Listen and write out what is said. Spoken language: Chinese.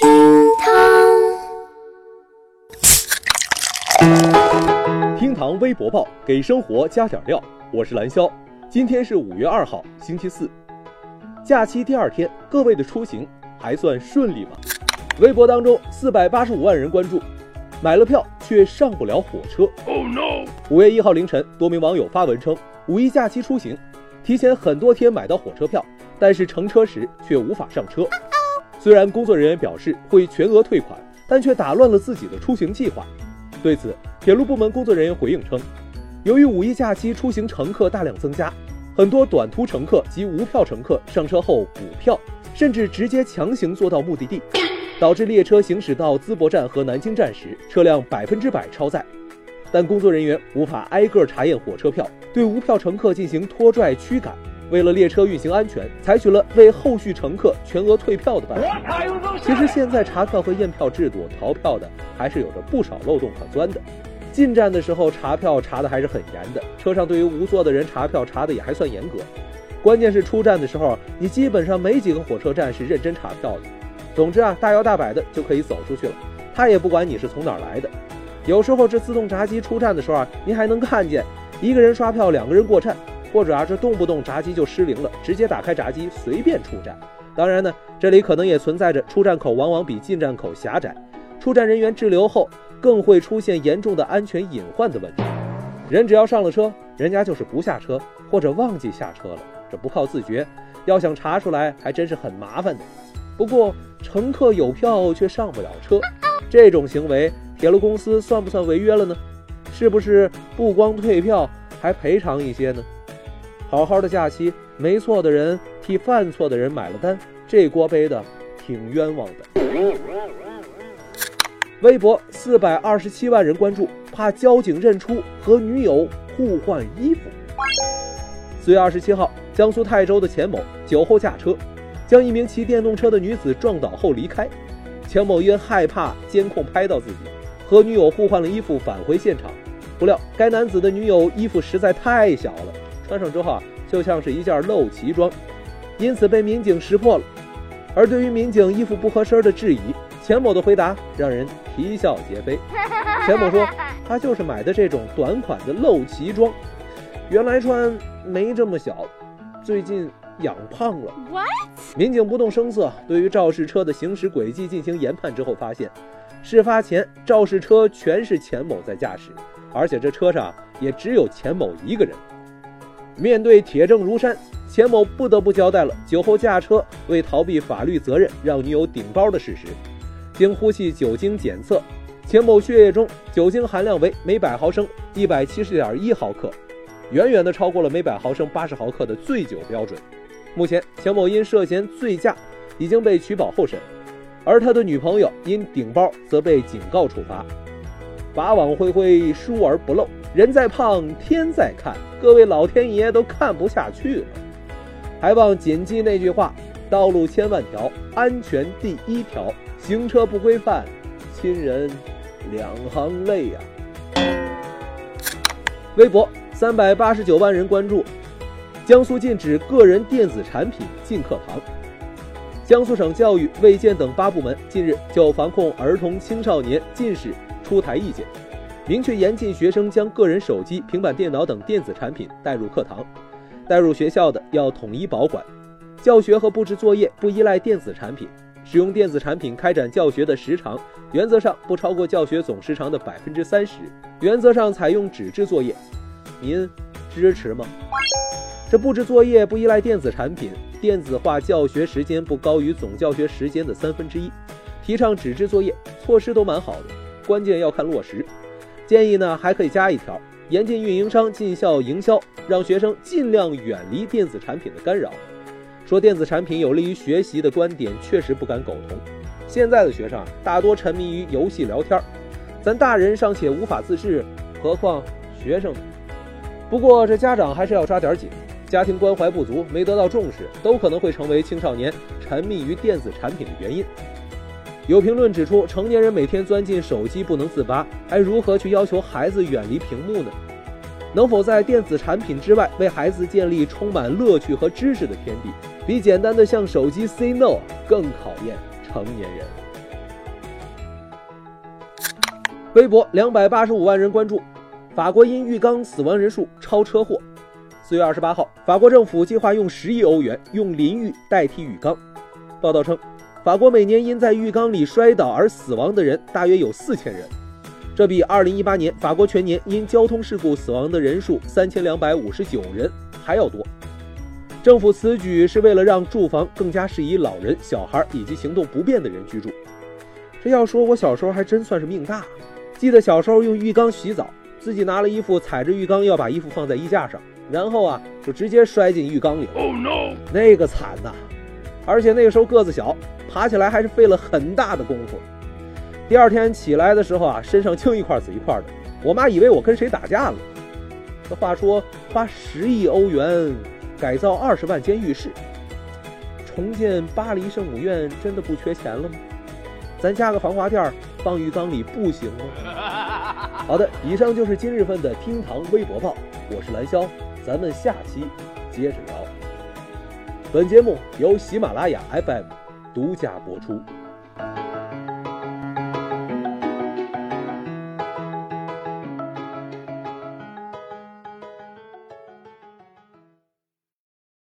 厅堂，厅堂微博报给生活加点料，我是蓝霄。今天是五月二号，星期四，假期第二天，各位的出行还算顺利吗？微博当中四百八十五万人关注，买了票却上不了火车。Oh no！五月一号凌晨，多名网友发文称，五一假期出行，提前很多天买到火车票，但是乘车时却无法上车。虽然工作人员表示会全额退款，但却打乱了自己的出行计划。对此，铁路部门工作人员回应称，由于五一假期出行乘客大量增加，很多短途乘客及无票乘客上车后补票，甚至直接强行坐到目的地，导致列车行驶到淄博站和南京站时，车辆百分之百超载。但工作人员无法挨个查验火车票，对无票乘客进行拖拽驱赶。为了列车运行安全，采取了为后续乘客全额退票的办法。其实现在查票和验票制度，逃票的还是有着不少漏洞可钻的。进站的时候查票查的还是很严的，车上对于无座的人查票查的也还算严格。关键是出站的时候，你基本上没几个火车站是认真查票的。总之啊，大摇大摆的就可以走出去了，他也不管你是从哪儿来的。有时候这自动闸机出站的时候啊，您还能看见一个人刷票，两个人过站。或者啊，这动不动闸机就失灵了，直接打开闸机随便出站。当然呢，这里可能也存在着出站口往往比进站口狭窄，出站人员滞留后更会出现严重的安全隐患的问题。人只要上了车，人家就是不下车或者忘记下车了，这不靠自觉，要想查出来还真是很麻烦的。不过乘客有票却上不了车，这种行为，铁路公司算不算违约了呢？是不是不光退票还赔偿一些呢？好好的假期，没错的人替犯错的人买了单，这锅背的挺冤枉的。微博四百二十七万人关注，怕交警认出和女友互换衣服。四月二十七号，江苏泰州的钱某酒后驾车，将一名骑电动车的女子撞倒后离开。钱某因害怕监控拍到自己，和女友互换了衣服返回现场，不料该男子的女友衣服实在太小了。穿上之后啊，就像是一件露脐装，因此被民警识破了。而对于民警衣服不合身的质疑，钱某的回答让人啼笑皆非。钱某说，他就是买的这种短款的露脐装，原来穿没这么小，最近养胖了。民警不动声色，对于肇事车的行驶轨迹进行研判之后，发现事发前肇事车全是钱某在驾驶，而且这车上也只有钱某一个人。面对铁证如山，钱某不得不交代了酒后驾车为逃避法律责任让女友顶包的事实。经呼气酒精检测，钱某血液中酒精含量为每百毫升一百七十点一毫克，远远的超过了每百毫升八十毫克的醉酒标准。目前，钱某因涉嫌醉驾已经被取保候审，而他的女朋友因顶包则被警告处罚。法网恢恢，疏而不漏。人在胖，天在看，各位老天爷都看不下去了，还望谨记那句话：道路千万条，安全第一条。行车不规范，亲人两行泪呀。微博三百八十九万人关注，江苏禁止个人电子产品进课堂。江苏省教育、卫健等八部门近日就防控儿童青少年近视出台意见。明确严禁学生将个人手机、平板电脑等电子产品带入课堂，带入学校的要统一保管。教学和布置作业不依赖电子产品，使用电子产品开展教学的时长，原则上不超过教学总时长的百分之三十。原则上采用纸质作业，您支持吗？这布置作业不依赖电子产品，电子化教学时间不高于总教学时间的三分之一，提倡纸质作业，措施都蛮好的，关键要看落实。建议呢，还可以加一条：严禁运营商进校营销，让学生尽量远离电子产品的干扰。说电子产品有利于学习的观点，确实不敢苟同。现在的学生啊大多沉迷于游戏聊天，咱大人尚且无法自制，何况学生呢？不过这家长还是要抓点紧，家庭关怀不足、没得到重视，都可能会成为青少年沉迷于电子产品的原因。有评论指出，成年人每天钻进手机不能自拔，还如何去要求孩子远离屏幕呢？能否在电子产品之外为孩子建立充满乐趣和知识的天地，比简单的向手机 say no 更考验成年人。微博两百八十五万人关注，法国因浴缸死亡人数超车祸。四月二十八号，法国政府计划用十亿欧元用淋浴代替浴缸。报道称，法国每年因在浴缸里摔倒而死亡的人大约有四千人，这比二零一八年法国全年因交通事故死亡的人数三千两百五十九人还要多。政府此举是为了让住房更加适宜老人、小孩以及行动不便的人居住。这要说，我小时候还真算是命大。记得小时候用浴缸洗澡，自己拿了衣服踩着浴缸要把衣服放在衣架上，然后啊就直接摔进浴缸里。Oh no！那个惨呐！而且那个时候个子小，爬起来还是费了很大的功夫。第二天起来的时候啊，身上青一块紫一块的，我妈以为我跟谁打架了。这话说，花十亿欧元改造二十万间浴室，重建巴黎圣母院真的不缺钱了吗？咱加个防滑垫放浴缸里不行吗？好的，以上就是今日份的厅堂微博报，我是蓝霄，咱们下期接着聊。本节目由喜马拉雅 FM 独家播出。